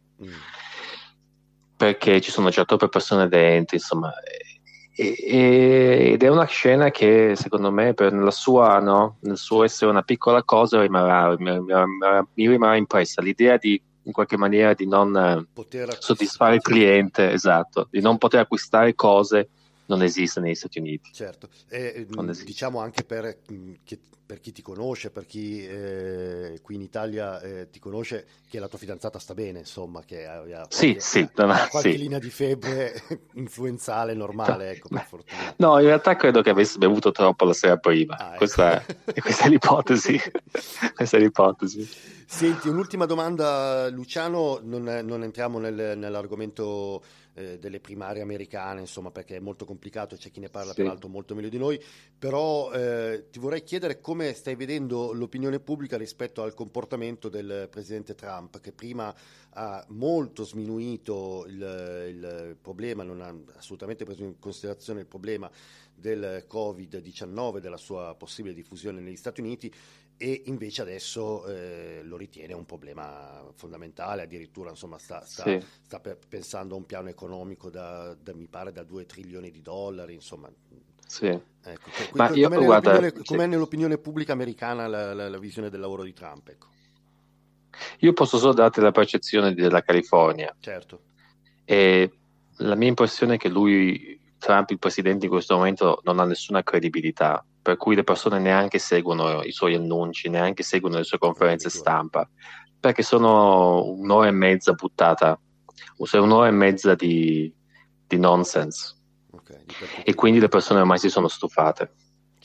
perché ci sono già troppe persone dentro, insomma. E- e- ed è una scena che secondo me per nella sua, no, nel suo essere una piccola cosa rimarrà, mi, rimarrà impressa l'idea di in qualche maniera di non soddisfare il cliente, esatto, di non poter acquistare cose non esiste negli Stati Uniti. Certo, e, esiste. diciamo anche per, chi, per chi ti conosce, per chi eh, qui in Italia eh, ti conosce, che la tua fidanzata sta bene, insomma, che ha, ha Sì, qualche, sì, ha qualche sì. linea di febbre influenzale normale, ecco, per fortuna. No, in realtà credo che avesse bevuto troppo la sera prima. Ah, ecco. questa, questa è l'ipotesi. questa è l'ipotesi. Senti, un'ultima domanda, Luciano, non, non entriamo nel- nell'argomento eh, delle primarie americane, insomma, perché è molto complicato, c'è chi ne parla Sì. peraltro molto meglio di noi, però eh, ti vorrei chiedere come stai vedendo l'opinione pubblica rispetto al comportamento del presidente Trump, che prima ha molto sminuito il, il problema, non ha assolutamente preso in considerazione il problema del Covid-19, della sua possibile diffusione negli Stati Uniti e invece adesso eh, lo ritiene un problema fondamentale, addirittura insomma, sta, sta- Sì. sta pensando a un piano economico da, da, mi pare da 2 trilioni di dollari, insomma. Sì. Ecco, Ma io, com'è, guarda, nell'opinione, sì. com'è nell'opinione pubblica americana la, la- la visione del lavoro di Trump? Ecco. Io posso solo darti la percezione della California. Certo. E la mia impressione è che lui, Trump, il presidente in questo momento, non ha nessuna credibilità, per cui le persone neanche seguono i suoi annunci, neanche seguono le sue conferenze stampa, perché sono un'ora e mezza buttata, cioè un'ora e mezza di, di nonsense. E quindi le persone ormai si sono stufate.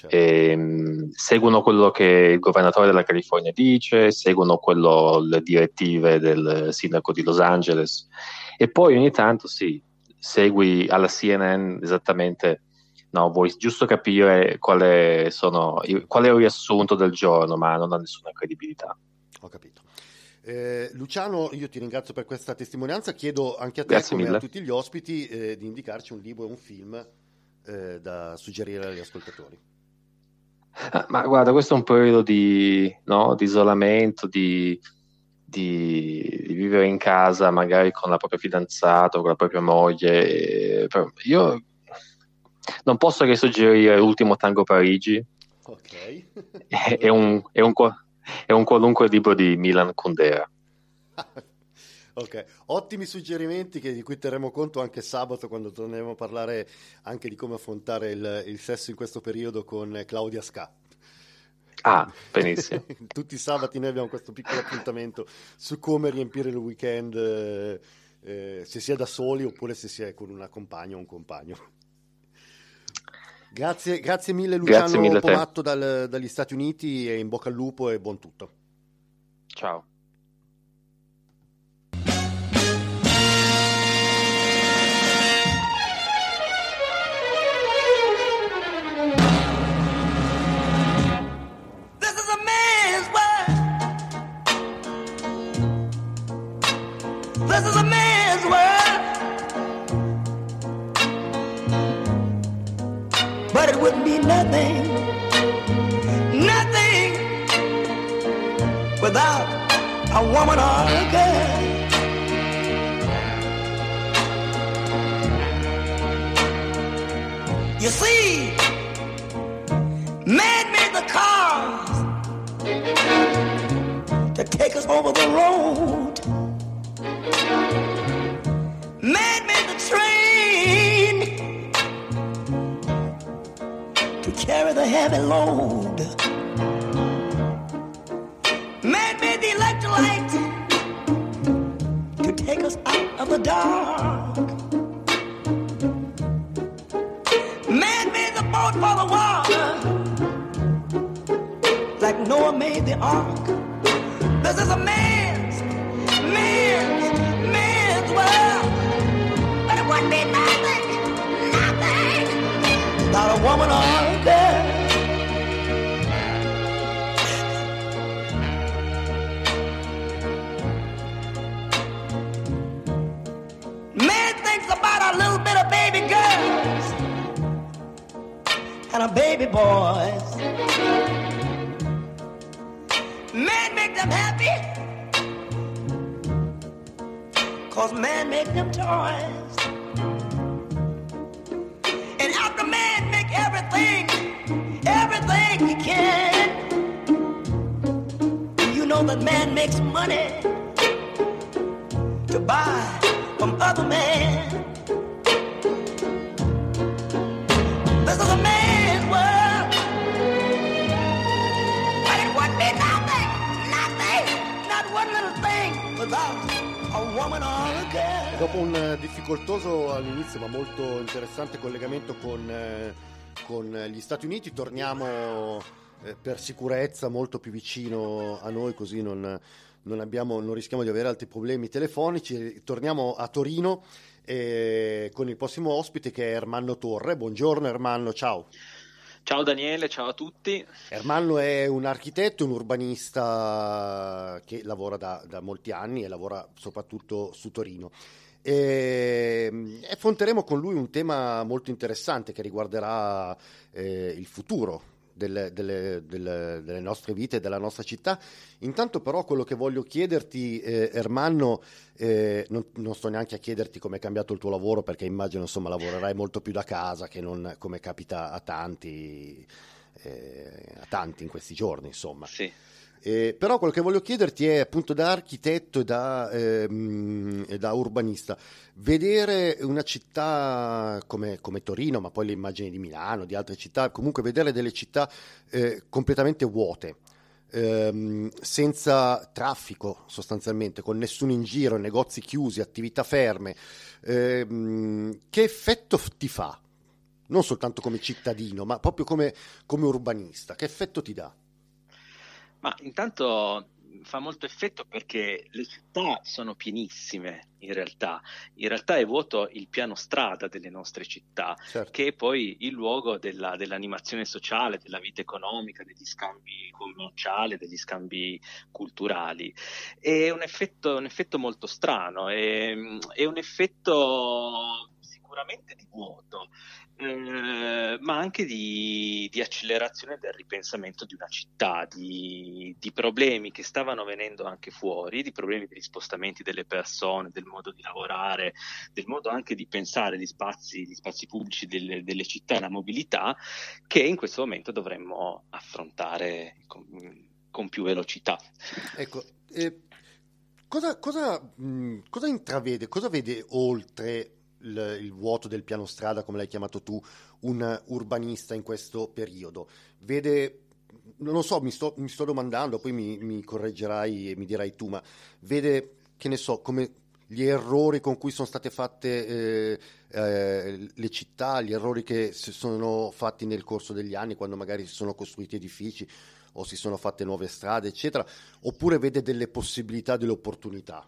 E, mh, seguono quello che il governatore della California dice, seguono quello, le direttive del sindaco di Los Angeles e poi ogni tanto sì, segui alla CNN esattamente, no, vuoi giusto capire quale, sono, qual è il riassunto del giorno, ma non ha nessuna credibilità. Ho capito. Eh, Luciano, io ti ringrazio per questa testimonianza, chiedo anche a te, Grazie come mille. a tutti gli ospiti, eh, di indicarci un libro e un film eh, da suggerire agli ascoltatori. Ah, Ma guarda, questo è un periodo di, no, di isolamento, di, di- di vivere in casa, magari con la propria fidanzata o con la propria moglie. e- per- Io non posso che suggerire L'ultimo tango Parigi, Ok. è, è un, è un è un qualunque libro di Milan Kundera. Ok, ottimi suggerimenti che- di cui terremo conto anche sabato quando torneremo a parlare anche di come affrontare il, il sesso in questo periodo con Claudia Ska. Ah, benissimo. Tutti i sabati noi abbiamo questo piccolo appuntamento su come riempire il weekend, eh, se si è da soli oppure se si è con una compagna o un compagno. Grazie, grazie mille Luciano Grazie mille. Pomatto dal- dagli Stati Uniti e in bocca al lupo e buon tutto. Ciao. Wouldn't be nothing, nothing without a woman or a girl. You see, man made the cars to take us over the road. carry the heavy load. Made me the electrolyte to take us out of the dark. Man made the boat for the water, like Noah made the ark. Without a woman or a girl. Man thinks about a little bit of baby girls and a baby boys. Man make them happy, cause man make them toys. Everything, everything he can, you know that man makes money to buy from other men. This is a man's world. But it would be nothing, nothing, not one little thing. Dopo un difficoltoso all'inizio ma molto interessante collegamento con, eh, con gli Stati Uniti, torniamo eh, per sicurezza molto più vicino a noi così non, non abbiamo- non rischiamo di avere altri problemi telefonici. Torniamo a Torino eh, con il prossimo ospite che è Ermanno Torre. Buongiorno Ermanno, ciao. Ciao Daniele, ciao a tutti. Ermanno è un architetto, un urbanista che lavora da, da molti anni e lavora soprattutto su Torino. E, e affronteremo con lui un tema molto interessante che riguarderà eh, il futuro delle, delle- delle- delle nostre vite, della nostra città. Intanto però quello che voglio chiederti, eh, Ermanno, eh, non, non sto neanche a chiederti come è cambiato il tuo lavoro perché immagino insomma lavorerai molto più da casa che non come capita a tanti, eh, a tanti in questi giorni insomma. Eh, però quello che voglio chiederti è appunto da architetto e da, ehm, e da urbanista, vedere una città come, come Torino, ma poi le immagini di Milano, di altre città, comunque vedere delle città eh, completamente vuote, ehm, senza traffico sostanzialmente, con nessuno in giro, negozi chiusi, attività ferme, ehm, che effetto ti fa? Non soltanto come cittadino, ma proprio come, come urbanista, che effetto ti dà? Ma intanto fa molto effetto perché le città sono pienissime in realtà. In realtà è vuoto il piano strada delle nostre città, Certo. che è poi il luogo della- dell'animazione sociale, della vita economica, degli scambi commerciali, degli scambi culturali. È un effetto, un effetto molto strano, è, è un effetto sicuramente di vuoto, eh, ma anche di, di accelerazione del ripensamento di una città, di, di problemi che stavano venendo anche fuori, di problemi degli spostamenti delle persone, del modo di lavorare, del modo anche di pensare gli spazi, gli spazi pubblici delle, delle città la mobilità, che in questo momento dovremmo affrontare con, con più velocità. Ecco, eh, cosa, cosa, mh, cosa intravede, cosa vede oltre il, il vuoto del piano strada, come l'hai chiamato tu, un urbanista in questo periodo? Vede, non lo so, mi sto, mi sto domandando, poi mi, mi correggerai e mi dirai tu, ma vede, che ne so, come gli errori con cui sono state fatte eh, eh, le città, gli errori che si sono fatti nel corso degli anni, quando magari si sono costruiti edifici o si sono fatte nuove strade, eccetera, oppure vede delle possibilità, delle opportunità?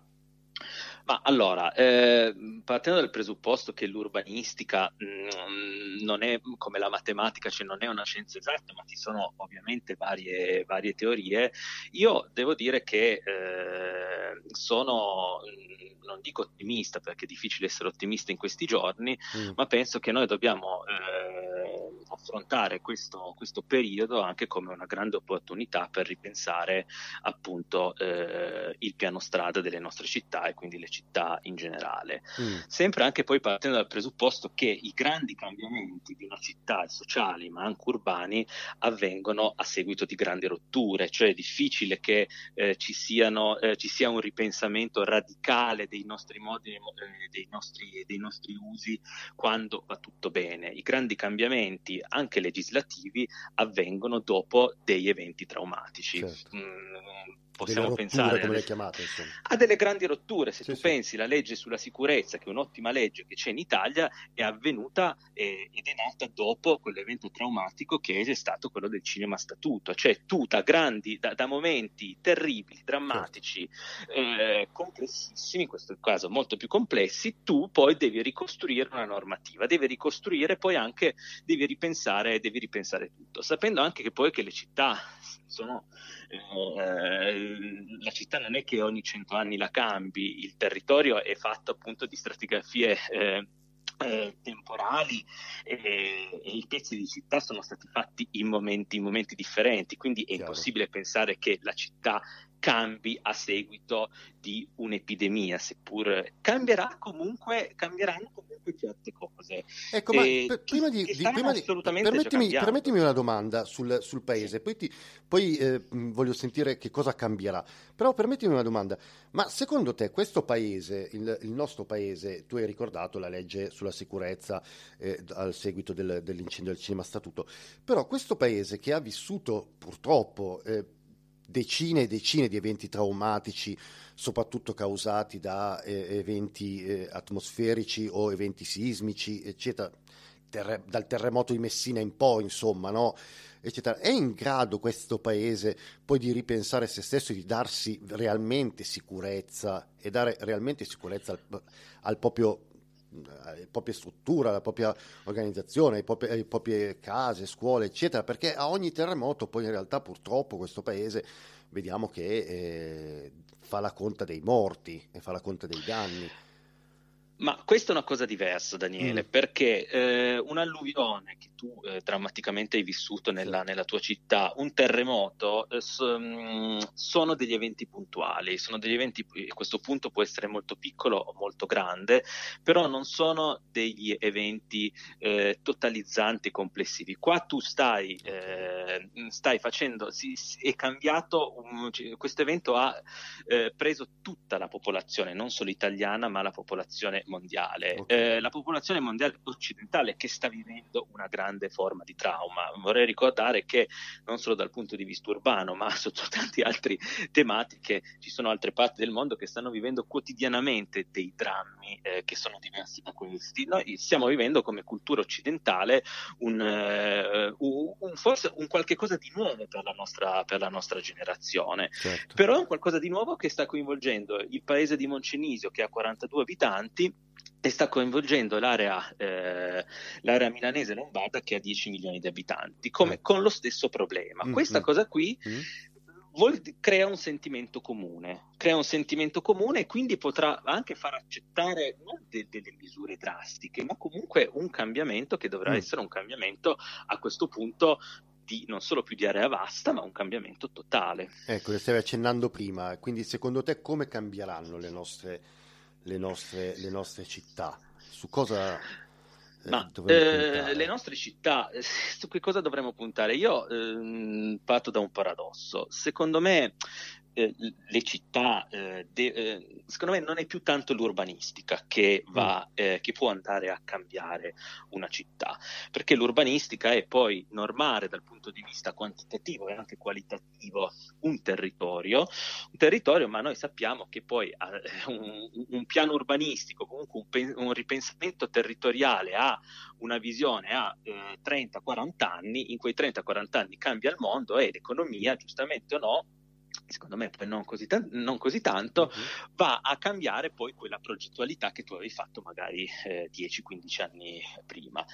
Ma allora, eh, partendo dal presupposto che l'urbanistica mm, non è come la matematica, cioè non è una scienza esatta, ma ci sono ovviamente varie, varie teorie, io devo dire che eh, sono, mm, non dico ottimista perché è difficile essere ottimista in questi giorni, Mm. ma penso che noi dobbiamo eh, affrontare questo, questo periodo anche come una grande opportunità per ripensare appunto eh, il piano strada delle nostre città e quindi le città in generale. Mm. Sempre anche poi partendo dal presupposto che i grandi cambiamenti di una città sociali ma anche urbani avvengono a seguito di grandi rotture, cioè è difficile che eh, ci, siano, eh, ci sia un ripensamento radicale dei nostri modi, eh, dei, nostri, dei nostri usi quando va tutto bene. I grandi cambiamenti, anche legislativi, avvengono dopo degli eventi traumatici. Certo. Mm, possiamo rotture, pensare come le chiamate, insomma. ha delle grandi rotture. Se Sì, tu sì. pensi la legge sulla sicurezza, che è un'ottima legge che c'è in Italia, è avvenuta eh, ed è nata dopo quell'evento traumatico che è stato quello del cinema statuto. Cioè tu da grandi, da, da momenti terribili, drammatici, eh, complessissimi, in questo caso molto più complessi, tu poi devi ricostruire una normativa, devi ricostruire poi anche, devi ripensare, devi ripensare tutto, sapendo anche che poi che le città sono eh, la città non è che ogni cento anni la cambi, il territorio è fatto appunto di stratigrafie eh, eh, temporali e, e i pezzi di città sono stati fatti in momenti, in momenti differenti, quindi è Chiaro. impossibile pensare che la città cambi a seguito di un'epidemia, seppur cambierà comunque, cambieranno comunque certe cose. Ecco, ma per- prima di, di- prima di- permettimi, permettimi una domanda sul, sul paese, poi, ti- poi, eh, voglio sentire che cosa cambierà. Però permettimi una domanda, ma secondo te questo paese, il, il nostro paese, tu hai ricordato la legge sulla sicurezza eh, al seguito del- dell'incendio del cinema statuto, però questo paese che ha vissuto purtroppo eh, decine e decine di eventi traumatici, soprattutto causati da eh, eventi eh, atmosferici o eventi sismici, eccetera, terre- dal terremoto di Messina in poi, insomma, no? Eccetera. È in grado questo paese poi di ripensare se stesso e di darsi realmente sicurezza e dare realmente sicurezza al, al proprio alle proprie strutture, alla propria organizzazione, ai propri- alle proprie case, scuole, eccetera, perché a ogni terremoto poi in realtà purtroppo questo paese vediamo che eh, fa la conta dei morti e fa la conta dei danni. Ma questa è una cosa diversa, Daniele, Mm. perché eh, un'alluvione che tu eh, drammaticamente hai vissuto nella, nella tua città, un terremoto, eh, so- mm, sono degli eventi puntuali, sono degli eventi, questo punto può essere molto piccolo o molto grande, però non sono degli eventi eh, totalizzanti complessivi. Qua tu stai, eh, stai facendo, si, si- è cambiato, questo evento ha eh, preso tutta la popolazione, non solo italiana, ma la popolazione mondiale. Ok. Eh, la popolazione mondiale occidentale che sta vivendo una grande forma di trauma. Vorrei ricordare che non solo dal punto di vista urbano, ma sotto tante altre tematiche, ci sono altre parti del mondo che stanno vivendo quotidianamente dei drammi eh, che sono diversi da questi. Noi stiamo vivendo come cultura occidentale un, eh, un- forse un qualche cosa di nuovo per la nostra, per la nostra generazione. Certo. Però è un qualcosa di nuovo che sta coinvolgendo il paese di Moncenisio che ha 42 abitanti e sta coinvolgendo l'area, eh, l'area milanese lombarda che ha 10 milioni di abitanti, come- Eh. con lo stesso problema. Mm, Questa mm. cosa qui Mm? vuol- crea un sentimento comune, crea un sentimento comune e quindi potrà anche far accettare non de- delle misure drastiche, ma comunque un cambiamento che dovrà Mm. essere un cambiamento a questo punto di, non solo più di area vasta, ma un cambiamento totale. Ecco, le stavi accennando prima, quindi secondo te come cambieranno le nostre, le nostre, le nostre città? Su cosa eh, Ma dovremmo eh, puntare? le nostre città, eh, su che cosa dovremmo puntare? Io ehm, parto da un paradosso. Secondo me eh, le città, eh, de- eh, secondo me non è più tanto l'urbanistica che, va, eh, che può andare a cambiare una città, perché l'urbanistica è poi normare dal punto di vista quantitativo e anche qualitativo un territorio, un territorio, ma noi sappiamo che poi eh, un, un piano urbanistico, comunque un, un ripensamento territoriale ha una visione a eh, 30-40 anni, in quei 30-40 anni cambia il mondo e l'economia, giustamente o no, secondo me poi non così, tan- non così tanto, va a cambiare poi quella progettualità che tu avevi fatto magari eh, 10-15 anni prima.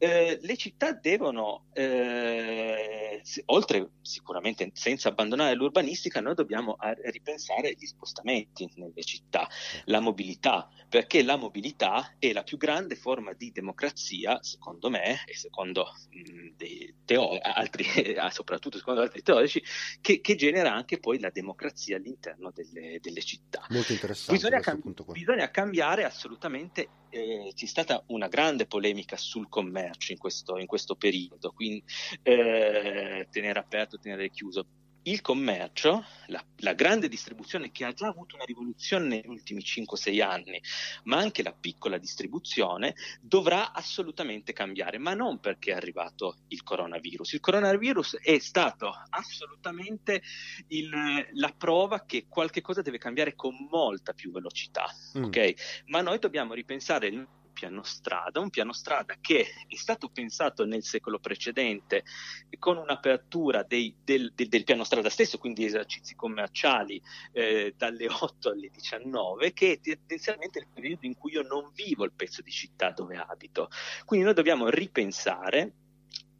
Eh, le città devono, eh, se- oltre sicuramente senza abbandonare l'urbanistica, noi dobbiamo a- ripensare gli spostamenti nelle città, la mobilità, perché la mobilità è la più grande forma di democrazia, secondo me, e secondo mh, dei teo- altri, soprattutto secondo altri teorici, che, che genera anche poi la democrazia all'interno delle, delle città. Molto interessante Bisogna, cam- bisogna cambiare assolutamente. Eh, c'è stata una grande polemica sul commercio in questo, in questo periodo, quindi eh, tenere aperto, tenere chiuso. Il commercio, la, la grande distribuzione che ha già avuto una rivoluzione negli ultimi 5-6 anni, ma anche la piccola distribuzione, dovrà assolutamente cambiare, ma non perché è arrivato il coronavirus. Il coronavirus è stato assolutamente il- la prova che qualche cosa deve cambiare con molta più velocità, Mm. ok? Ma noi dobbiamo ripensare il piano strada, un piano strada che è stato pensato nel secolo precedente con un'apertura dei- del, del- del piano strada stesso, quindi esercizi commerciali eh, dalle 8 alle 19, che è tendenzialmente il periodo in cui io non vivo il pezzo di città dove abito. Quindi noi dobbiamo ripensare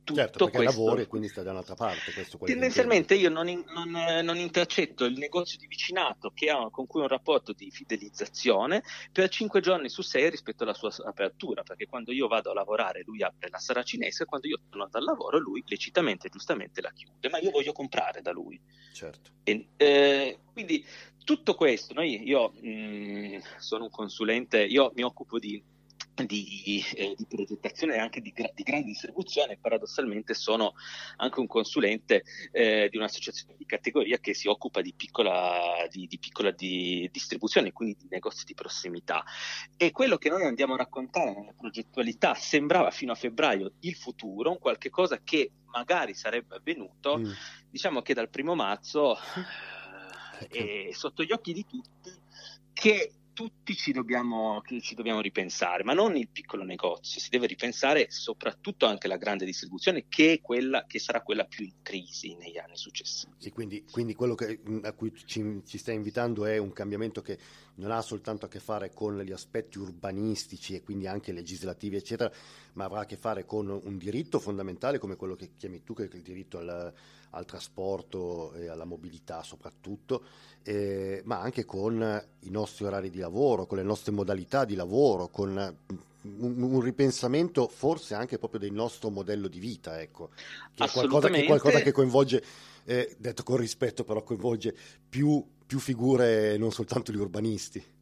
tutto Certo, perché questo. lavori e quindi stai da un'altra parte. Tendenzialmente io non, in- non, eh, non intercetto il negozio di vicinato che ha, con cui ho un rapporto di fidelizzazione per 5 giorni su 6 rispetto alla sua apertura, perché quando io vado a lavorare lui apre la saracinesca e quando io torno dal lavoro lui lecitamente e giustamente la chiude, ma io voglio comprare da lui. Certo. E, eh, quindi tutto questo, noi, io mh, sono un consulente, io mi occupo di, di, eh, di progettazione e anche di, gra- di grande distribuzione, paradossalmente sono anche un consulente eh, di un'associazione di categoria che si occupa di piccola, di, piccola di- distribuzione, quindi di negozi di prossimità. E quello che noi andiamo a raccontare nella progettualità sembrava fino a febbraio il futuro, un qualche cosa che magari sarebbe avvenuto, Mm. diciamo che dal primo marzo eh, è sotto gli occhi di tutti che tutti ci dobbiamo, ci dobbiamo ripensare, ma non il piccolo negozio, si deve ripensare soprattutto anche la grande distribuzione che, è quella, che sarà quella più in crisi negli anni successivi. Sì, quindi, quindi quello che- a cui ci, ci stai invitando è un cambiamento che non ha soltanto a che fare con gli aspetti urbanistici e quindi anche legislativi, eccetera, ma avrà a che fare con un diritto fondamentale come quello che chiami tu, che è il diritto al, al trasporto e alla mobilità soprattutto, eh, ma anche con i nostri orari di lavoro, con le nostre modalità di lavoro, con un, un ripensamento forse anche proprio del nostro modello di vita, ecco, che è qualcosa che, qualcosa che coinvolge, eh, detto con rispetto, però coinvolge più, più figure, non soltanto gli urbanisti.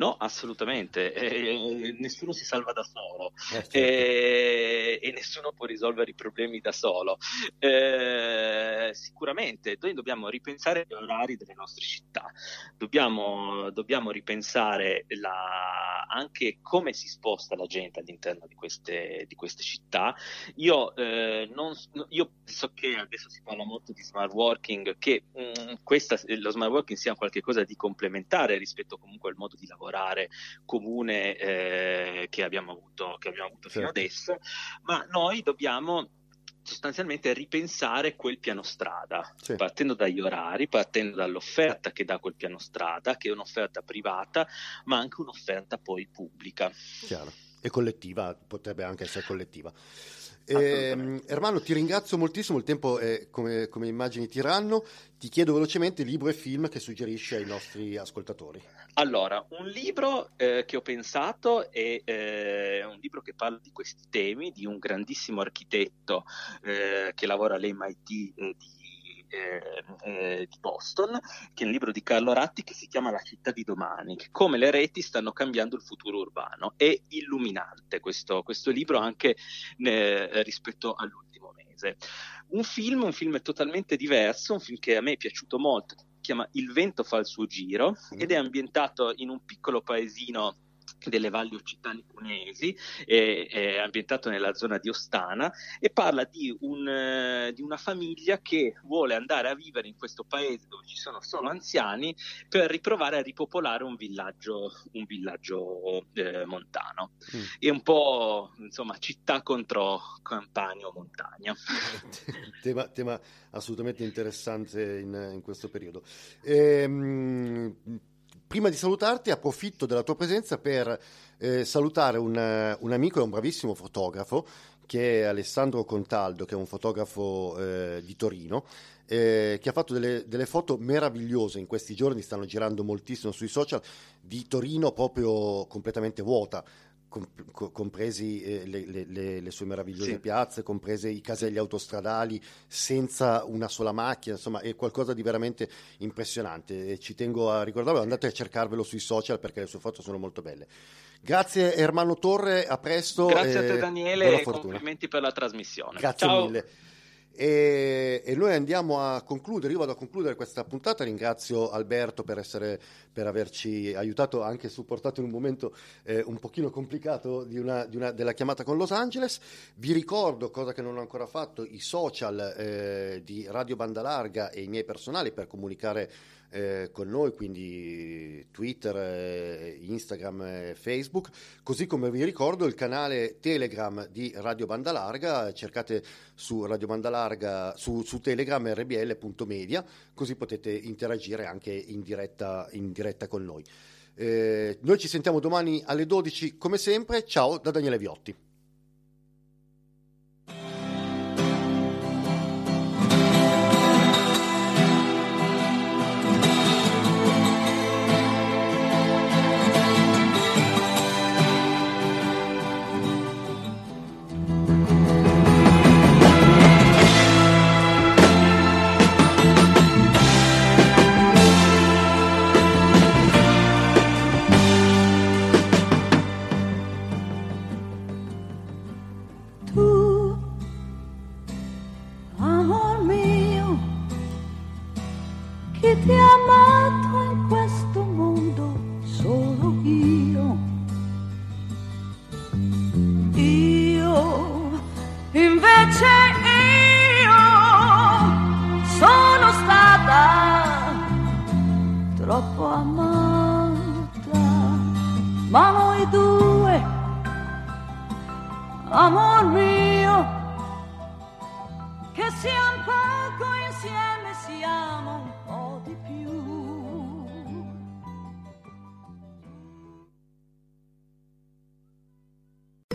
No, assolutamente, Eh, nessuno si salva da solo Eh, certo. Eh, e nessuno può risolvere i problemi da solo. Eh, sicuramente noi dobbiamo ripensare gli orari delle nostre città, dobbiamo, dobbiamo ripensare la- anche come si sposta la gente all'interno di queste, di queste città. Io, eh, non- io penso che adesso si parla molto di smart working, che mh, questa- lo smart working sia qualcosa di complementare rispetto comunque al modo di lavorare comune eh, che abbiamo avuto, che abbiamo avuto fino Certo. adesso, ma noi dobbiamo sostanzialmente ripensare quel piano strada, Sì. partendo dagli orari, partendo dall'offerta che dà quel piano strada, che è un'offerta privata, ma anche un'offerta poi pubblica. Chiaro. E collettiva, potrebbe anche essere collettiva. Eh, Ermanno, ti ringrazio moltissimo, il tempo è come, come immagini tiranno. Ti chiedo velocemente libro e film che suggerisci ai nostri ascoltatori. Allora, un libro eh, che ho pensato è eh, un libro che parla di questi temi, di un grandissimo architetto eh, che lavora all'MIT eh, di, eh, eh, di Boston, che è un libro di Carlo Ratti che si chiama La città di domani, che come le reti stanno cambiando il futuro urbano. È illuminante questo, questo libro anche eh, rispetto all'ultimo mese. Un film, un film totalmente diverso, un film che a me è piaciuto molto, si chiama Il vento fa il suo giro ed è ambientato in un piccolo paesino delle valli occitane cunesi, è, è ambientato nella zona di Ostana e parla di, un, eh, di una famiglia che vuole andare a vivere in questo paese dove ci sono solo anziani per riprovare a ripopolare un villaggio, un villaggio eh, montano. Mm. È un po' insomma città contro campagna o montagna. tema, tema assolutamente interessante in, in questo periodo. Ehm, prima di salutarti, approfitto della tua presenza per eh, salutare un, un amico e un bravissimo fotografo che è Alessandro Contaldo, che è un fotografo eh, di Torino, eh, che ha fatto delle, delle foto meravigliose. In questi giorni, stanno girando moltissimo sui social, di Torino proprio completamente vuota, compresi eh, le, le- le- sue meravigliose Sì. piazze, comprese i caselli autostradali, senza una sola macchina, insomma è qualcosa di veramente impressionante. E ci tengo a ricordarlo, andate a cercarvelo sui social perché le sue foto sono molto belle. Grazie Ermanno Torre, a presto. Grazie a te Daniele e complimenti per la trasmissione. Grazie Ciao. mille. E, e noi andiamo a concludere, io vado a concludere questa puntata, ringrazio Alberto per, essere, per averci aiutato, anche supportato in un momento eh, un pochino complicato di una- di una- della chiamata con Los Angeles. Vi ricordo, cosa che non ho ancora fatto, i social eh, di Radio Banda Larga e i miei personali per comunicare eh, con noi, quindi Twitter, eh, Instagram Facebook, così come vi ricordo il canale Telegram di Radio Banda Larga, cercate su Radio Banda Larga, su, su Telegram rbl.media, così potete interagire anche in diretta, in diretta con noi. Eh, noi ci sentiamo domani alle 12 come sempre, ciao da Daniele Viotti.